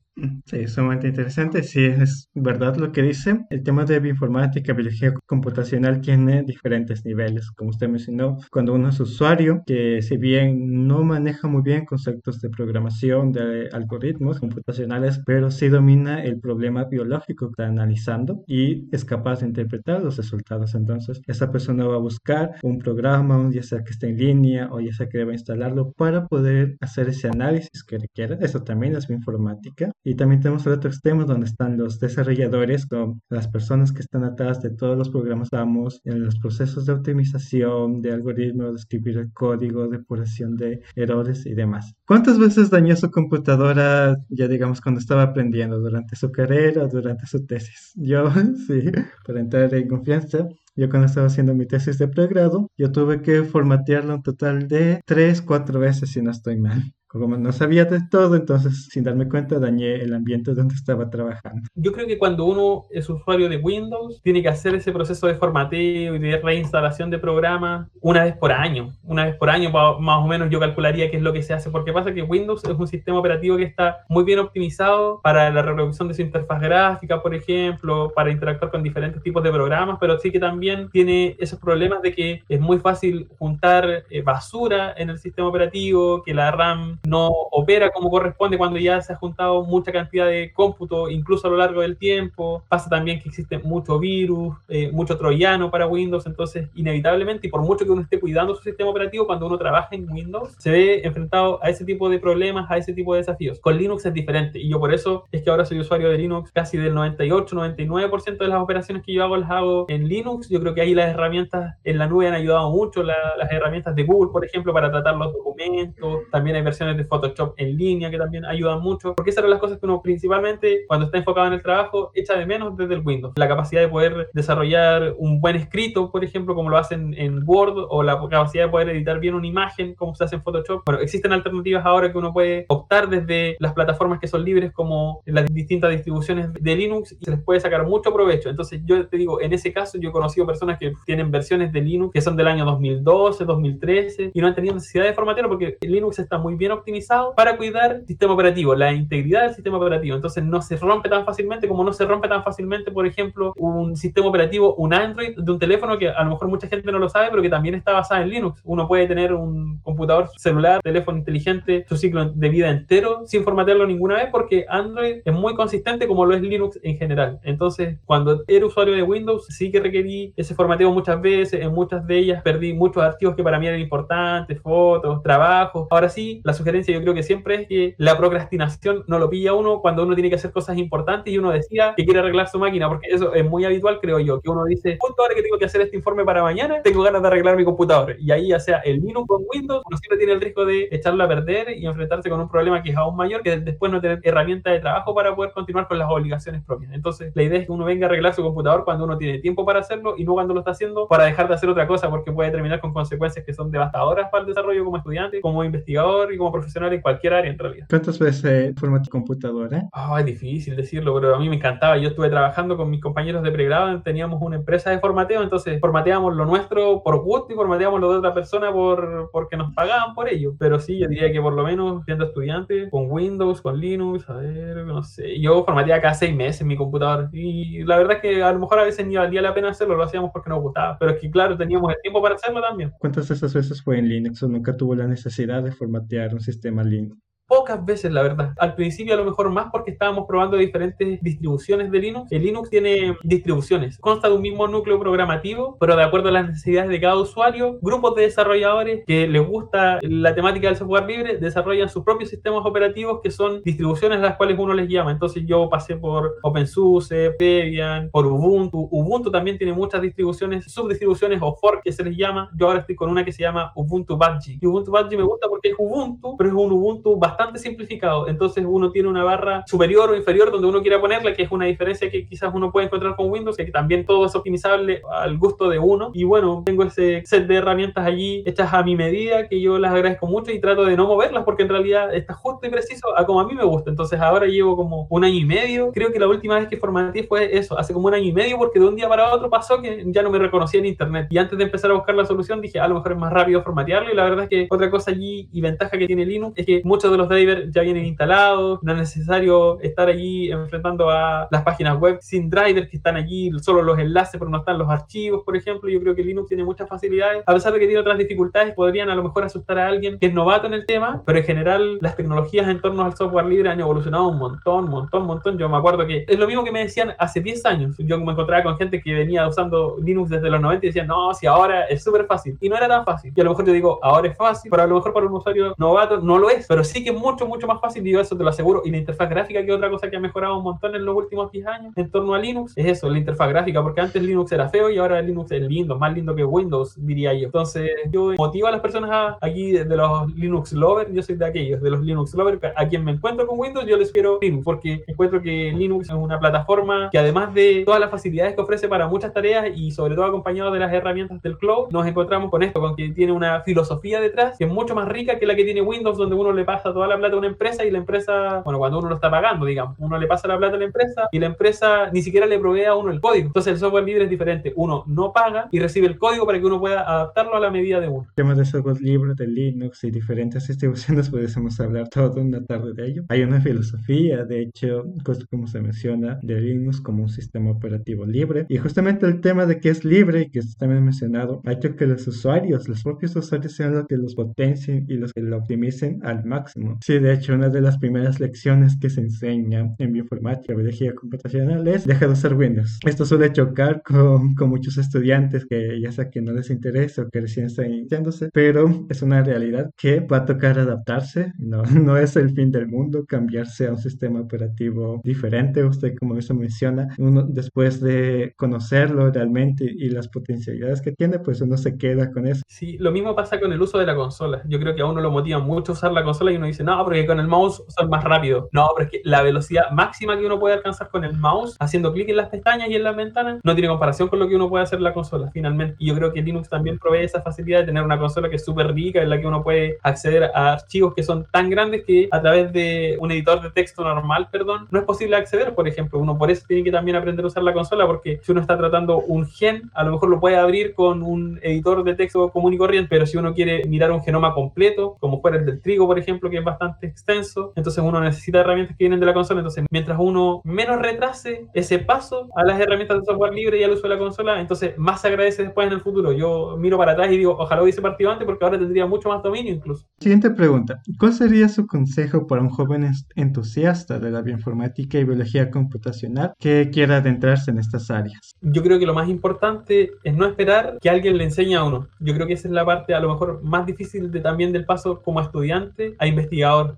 Sí, sumamente interesante. Sí, es verdad lo que dice. El tema de bioinformática, biología computacional tiene diferentes niveles. Como usted mencionó, cuando uno es usuario, que si bien no maneja muy bien conceptos de programación, de algoritmos computacionales, pero sí domina el problema biológico que está analizando y es capaz de interpretar los resultados. Entonces, esa persona va a buscar un programa, ya sea que esté en línea o ya sea que deba instalarlo para poder hacer ese análisis que requiere. Eso también es bioinformática. Y también tenemos el otro extremo donde están los desarrolladores, con las personas que están atrás de todos los programas, vamos en los procesos de optimización, de algoritmos, de escribir el código, depuración de errores y demás. ¿Cuántas veces dañó su computadora, ya digamos, cuando estaba aprendiendo, durante su carrera, durante su tesis? Yo, sí, para entrar en confianza, yo cuando estaba haciendo mi tesis de pregrado, yo tuve que formatearla un total de 3, 4 veces si no estoy mal como no sabía de todo, entonces sin darme cuenta dañé el ambiente donde estaba trabajando. Yo creo que cuando uno es usuario de Windows, tiene que hacer ese proceso de formateo y de reinstalación de programas una vez por año. Una vez por año más o menos yo calcularía qué es lo que se hace, porque pasa que Windows es un sistema operativo que está muy bien optimizado para la reproducción de su interfaz gráfica, por ejemplo, para interactuar con diferentes tipos de programas, pero sí que también tiene esos problemas de que es muy fácil juntar eh, basura en el sistema operativo, que la RAM no opera como corresponde cuando ya se ha juntado mucha cantidad de cómputo, incluso a lo largo del tiempo. Pasa también que existe mucho virus, eh, mucho troyano para Windows, entonces inevitablemente, y por mucho que uno esté cuidando su sistema operativo, cuando uno trabaja en Windows, se ve enfrentado a ese tipo de problemas, a ese tipo de desafíos. Con Linux es diferente, y yo por eso es que ahora soy usuario de Linux, casi del 98-99% de las operaciones que yo hago las hago en Linux. Yo creo que ahí las herramientas en la nube han ayudado mucho, las herramientas de Google, por ejemplo, para tratar los documentos, también hay versiones de Photoshop en línea que también ayudan mucho, porque esas son las cosas que uno principalmente cuando está enfocado en el trabajo echa de menos desde el Windows. La capacidad de poder desarrollar un buen escrito, por ejemplo, como lo hacen en Word, o la capacidad de poder editar bien una imagen, como se hace en Photoshop. Bueno, existen alternativas ahora que uno puede optar desde las plataformas que son libres como las distintas distribuciones de Linux y se les puede sacar mucho provecho. Entonces yo te digo, en ese caso yo he conocido personas que tienen versiones de Linux que son del año 2012, 2013 y no han tenido necesidad de formatearlo porque Linux está muy bien optimizado para cuidar el sistema operativo, la integridad del sistema operativo. Entonces no se rompe tan fácilmente como no se rompe tan fácilmente, por ejemplo, un sistema operativo, un Android de un teléfono que a lo mejor mucha gente no lo sabe, pero que también está basado en Linux. Uno puede tener un computador celular, teléfono inteligente, su ciclo de vida entero sin formatearlo ninguna vez porque Android es muy consistente como lo es Linux en general. Entonces, cuando era usuario de Windows, sí que requerí ese formateo muchas veces, en muchas de ellas perdí muchos archivos que para mí eran importantes, fotos, trabajos. Ahora sí, la sugerencia yo creo que siempre es que la procrastinación no lo pilla uno cuando uno tiene que hacer cosas importantes y uno decía que quiere arreglar su máquina, porque eso es muy habitual, creo yo, que uno dice, justo ahora que tengo que hacer este informe para mañana, tengo ganas de arreglar mi computador. Y ahí ya sea el Linux con Windows, uno siempre tiene el riesgo de echarlo a perder y enfrentarse con un problema que es aún mayor, que después no tener herramientas de trabajo para poder continuar con las obligaciones propias. Entonces, la idea es que uno venga a arreglar su computador cuando uno tiene tiempo para hacerlo y no cuando lo está haciendo para dejar de hacer otra cosa, porque puede terminar con consecuencias que son devastadoras para el desarrollo como estudiante, como investigador y como profesional en cualquier área en realidad. ¿Cuántas veces forma tu computadora? Ah, es difícil decirlo, pero a mí me encantaba. Yo estuve trabajando con mis compañeros de pregrado, teníamos una empresa de formateo, entonces formateábamos lo nuestro por gusto y formateábamos lo de otra persona por porque nos pagaban por ello. Pero sí, yo diría que por lo menos siendo estudiante, con Windows, con Linux, a ver, no sé. Yo formateaba cada seis meses mi computador y la verdad es que a lo mejor a veces ni valía la pena hacerlo, lo hacíamos porque nos gustaba. Pero es que claro, teníamos el tiempo para hacerlo también. ¿Cuántas de esas veces fue en Linux o nunca tuvo la necesidad de formatear un sistema Linux? Pocas veces, la verdad. Al principio a lo mejor más porque estábamos probando diferentes distribuciones de Linux. El Linux tiene distribuciones, consta de un mismo núcleo programativo, pero de acuerdo a las necesidades de cada usuario, grupos de desarrolladores que les gusta la temática del software libre desarrollan sus propios sistemas operativos que son distribuciones a las cuales uno les llama. Entonces yo pasé por OpenSUSE, Debian, por Ubuntu. Ubuntu también tiene muchas distribuciones, subdistribuciones o fork que se les llama. Yo ahora estoy con una que se llama Ubuntu Budgie. Y Ubuntu Budgie me gusta porque es Ubuntu, pero es un Ubuntu bastante simplificado. Entonces uno tiene una barra superior o inferior donde uno quiera ponerla, que es una diferencia que quizás uno puede encontrar con Windows, que también todo es optimizable al gusto de uno. Y bueno, tengo ese set de herramientas allí hechas a mi medida que yo las agradezco mucho y trato de no moverlas porque en realidad está justo y preciso a como a mí me gusta. Entonces ahora llevo como un año y medio. Creo que la última vez que formateé fue eso, hace como un año y medio porque de un día para otro pasó que ya no me reconocía en internet. Y antes de empezar a buscar la solución dije, a lo mejor es más rápido formatearlo y la verdad es que otra cosa allí y ventaja que tiene Linux es que muchos de los drivers ya vienen instalados, no es necesario estar allí enfrentando a las páginas web sin drivers que están allí, solo los enlaces pero no están los archivos, por ejemplo. Yo creo que Linux tiene muchas facilidades, a pesar de que tiene otras dificultades, podrían a lo mejor asustar a alguien que es novato en el tema, pero en general las tecnologías en torno al software libre han evolucionado un montón, montón, montón. Yo me acuerdo que es lo mismo que me decían hace 10 años. Yo me encontraba con gente que venía usando Linux desde los 90 y decían, no, si ahora es súper fácil. Y no era tan fácil. Y a lo mejor yo digo, ahora es fácil, pero a lo mejor para un usuario novato no lo es, pero sí que mucho, mucho más fácil. Y yo eso te lo aseguro. Y la interfaz gráfica, que es otra cosa que ha mejorado un montón en los últimos 10 años en torno a Linux, es eso, la interfaz gráfica, porque antes Linux era feo y ahora Linux es lindo, más lindo que Windows, diría yo. Entonces, yo motivo a las personas aquí de, los Linux lovers, yo soy de aquellos, de los Linux lovers, a quien me encuentro con Windows, yo les quiero Linux, porque encuentro que Linux es una plataforma que además de todas las facilidades que ofrece para muchas tareas y sobre todo acompañado de las herramientas del cloud, nos encontramos con esto, con que tiene una filosofía detrás que es mucho más rica que la que tiene Windows, donde uno le pasa toda la plata a una empresa y la empresa, bueno, cuando uno lo está pagando, digamos, uno le pasa la plata a la empresa y la empresa ni siquiera le provee a uno el código. Entonces el software libre es diferente. Uno no paga y recibe el código para que uno pueda adaptarlo a la medida de uno. Temas de software libre, de Linux y diferentes distribuciones, podemos hablar toda una tarde de ello. Hay una filosofía, de hecho, como se menciona, de Linux como un sistema operativo libre. Y justamente el tema de que es libre y que está también mencionado, ha hecho que los usuarios, los propios usuarios sean los que los potencien y los que lo optimicen al máximo. Sí, de hecho, una de las primeras lecciones que se enseña en bioinformática, biología computacional es deja de usar Windows. Esto suele chocar con, con muchos estudiantes que ya sea que no les interesa o que recién están iniciándose, pero es una realidad que va a tocar adaptarse. No, no es el fin del mundo cambiarse a un sistema operativo diferente. Usted, como eso menciona, uno después de conocerlo realmente y las potencialidades que tiene, pues uno se queda con eso. Sí, lo mismo pasa con el uso de la consola. Yo creo que a uno lo motiva mucho usar la consola y uno dice, no, porque con el mouse son más rápido. No, pero es que la velocidad máxima que uno puede alcanzar con el mouse, haciendo clic en las pestañas y en las ventanas, no tiene comparación con lo que uno puede hacer en la consola, finalmente. Y yo creo que Linux también provee esa facilidad de tener una consola que es súper rica, en la que uno puede acceder a archivos que son tan grandes que a través de un editor de texto normal, perdón, no es posible acceder, por ejemplo. Uno por eso tiene que también aprender a usar la consola, porque si uno está tratando un gen, a lo mejor lo puede abrir con un editor de texto común y corriente, pero si uno quiere mirar un genoma completo, como fuera el del trigo, por ejemplo, que es bastante extenso, entonces uno necesita herramientas que vienen de la consola. Entonces, mientras uno menos retrase ese paso a las herramientas de software libre y al uso de la consola, entonces más se agradece después en el futuro. Yo miro para atrás y digo, ojalá hubiese partido antes porque ahora tendría mucho más dominio incluso. Siguiente pregunta. ¿Cuál sería su consejo para un joven entusiasta de la bioinformática y biología computacional que quiera adentrarse en estas áreas? Yo creo que lo más importante es no esperar que alguien le enseñe a uno. Yo creo que esa es la parte a lo mejor más difícil de, también del paso como estudiante a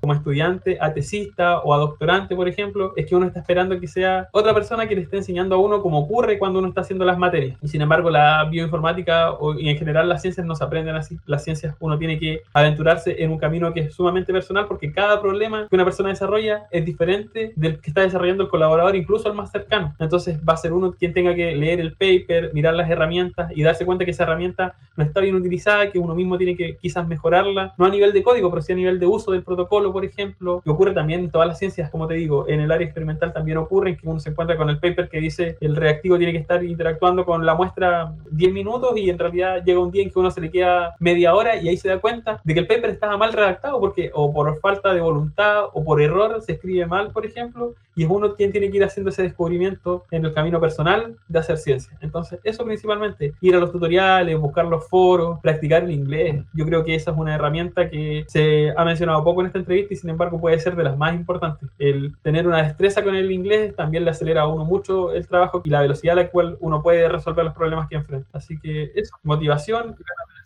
como estudiante a tesista o a doctorante, por ejemplo, es que uno está esperando que sea otra persona que le esté enseñando a uno como ocurre cuando uno está haciendo las materias. Y sin embargo, la bioinformática y en general las ciencias no se aprenden así. Las ciencias uno tiene que aventurarse en un camino que es sumamente personal porque cada problema que una persona desarrolla es diferente del que está desarrollando el colaborador, incluso el más cercano. Entonces va a ser uno quien tenga que leer el paper, mirar las herramientas y darse cuenta que esa herramienta no está bien utilizada, que uno mismo tiene que quizás mejorarla, no a nivel de código, pero sí a nivel de uso del protocolo, por ejemplo, que ocurre también en todas las ciencias, como te digo, en el área experimental también ocurre que uno se encuentra con el paper que dice el reactivo tiene que estar interactuando con la muestra 10 minutos y en realidad llega un día en que uno se le queda media hora y ahí se da cuenta de que el paper estaba mal redactado porque o por falta de voluntad o por error se escribe mal, por ejemplo, y es uno quien tiene que ir haciendo ese descubrimiento en el camino personal de hacer ciencia. Entonces, eso principalmente, ir a los tutoriales, buscar los foros, practicar el inglés. Yo creo que esa es una herramienta que se ha mencionado poco en esta entrevista y sin embargo puede ser de las más importantes. El tener una destreza con el inglés también le acelera a uno mucho el trabajo y la velocidad a la cual uno puede resolver los problemas que enfrenta. Así que eso, motivación,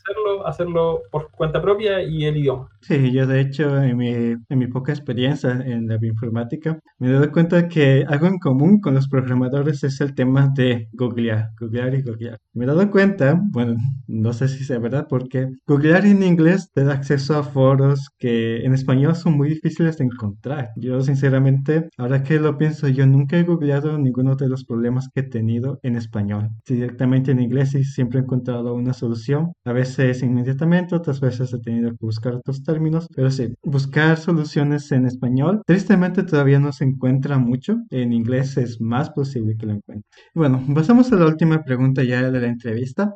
hacerlo, hacerlo por cuenta propia y el idioma. Sí, yo de hecho en mi, en mi poca experiencia en la bioinformática me he dado cuenta que algo en común con los programadores es el tema de googlear, googlear y googlear. Me he dado cuenta, bueno, no sé si sea verdad, porque googlear en inglés te da acceso a foros que en español son muy difíciles de encontrar. Yo sinceramente, ahora que lo pienso, yo nunca he googleado ninguno de los problemas que he tenido en español. Directamente en inglés y siempre he encontrado una solución. A veces inmediatamente, otras veces he tenido que buscar otros términos, pero sí, buscar soluciones en español, tristemente todavía no se encuentra mucho. En inglés es más posible que lo encuentre. Bueno, pasamos a la última pregunta ya de la entrevista.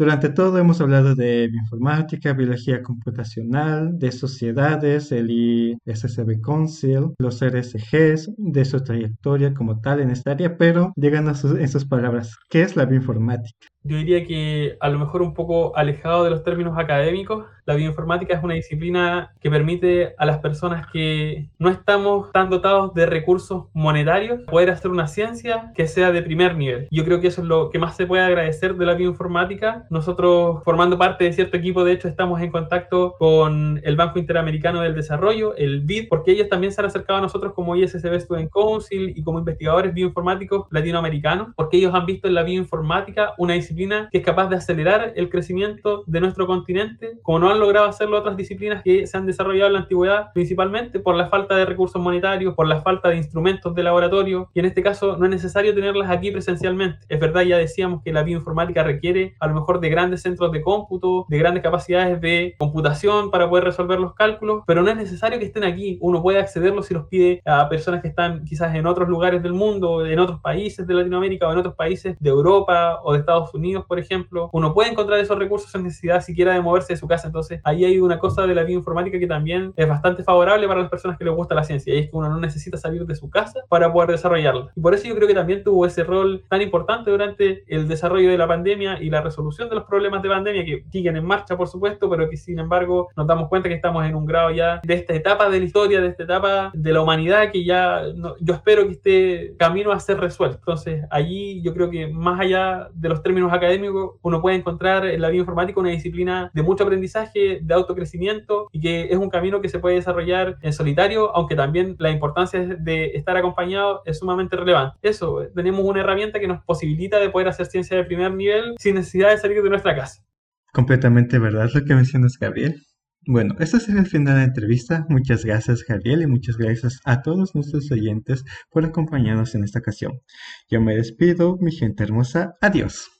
Durante todo hemos hablado de bioinformática, biología computacional, de sociedades, el ISSB Council, los RSGs, de su trayectoria como tal en esta área, pero díganos en sus palabras, ¿qué es la bioinformática? Yo diría que a lo mejor un poco alejado de los términos académicos, la bioinformática es una disciplina que permite a las personas que no estamos tan dotados de recursos monetarios poder hacer una ciencia que sea de primer nivel. Yo creo que eso es lo que más se puede agradecer de la bioinformática. Nosotros, formando parte de cierto equipo, de hecho, estamos en contacto con el Banco Interamericano del Desarrollo, el BID, porque ellos también se han acercado a nosotros como ISSB Student Council y como investigadores bioinformáticos latinoamericanos, porque ellos han visto en la bioinformática una disciplina que es capaz de acelerar el crecimiento de nuestro continente, como no han logrado hacerlo otras disciplinas que se han desarrollado en la antigüedad, principalmente por la falta de recursos monetarios, por la falta de instrumentos de laboratorio, y en este caso no es necesario tenerlas aquí presencialmente. Es verdad, ya decíamos que la bioinformática requiere a lo mejor de grandes centros de cómputo, de grandes capacidades de computación para poder resolver los cálculos, pero no es necesario que estén aquí. Uno puede accederlos si los pide a personas que están quizás en otros lugares del mundo, en otros países de Latinoamérica o en otros países de Europa o de Estados Unidos Unidos, por ejemplo, uno puede encontrar esos recursos sin necesidad siquiera de moverse de su casa. Entonces, ahí hay una cosa de la bioinformática que también es bastante favorable para las personas que les gusta la ciencia, y es que uno no necesita salir de su casa para poder desarrollarla. Y por eso yo creo que también tuvo ese rol tan importante durante el desarrollo de la pandemia y la resolución de los problemas de pandemia que siguen en marcha, por supuesto, pero que sin embargo nos damos cuenta que estamos en un grado ya de esta etapa de la historia, de esta etapa de la humanidad que ya yo espero que esté camino a ser resuelto. Entonces, allí yo creo que más allá de los términos académico, uno puede encontrar en la bioinformática una disciplina de mucho aprendizaje, de autocrecimiento y que es un camino que se puede desarrollar en solitario, aunque también la importancia de estar acompañado es sumamente relevante. Eso, tenemos una herramienta que nos posibilita de poder hacer ciencia de primer nivel sin necesidad de salir de nuestra casa. Completamente verdad lo que mencionas, Gabriel. Bueno, este es el final de la entrevista. Muchas gracias, Javier, y muchas gracias a todos nuestros oyentes por acompañarnos en esta ocasión. Yo me despido, mi gente hermosa. Adiós.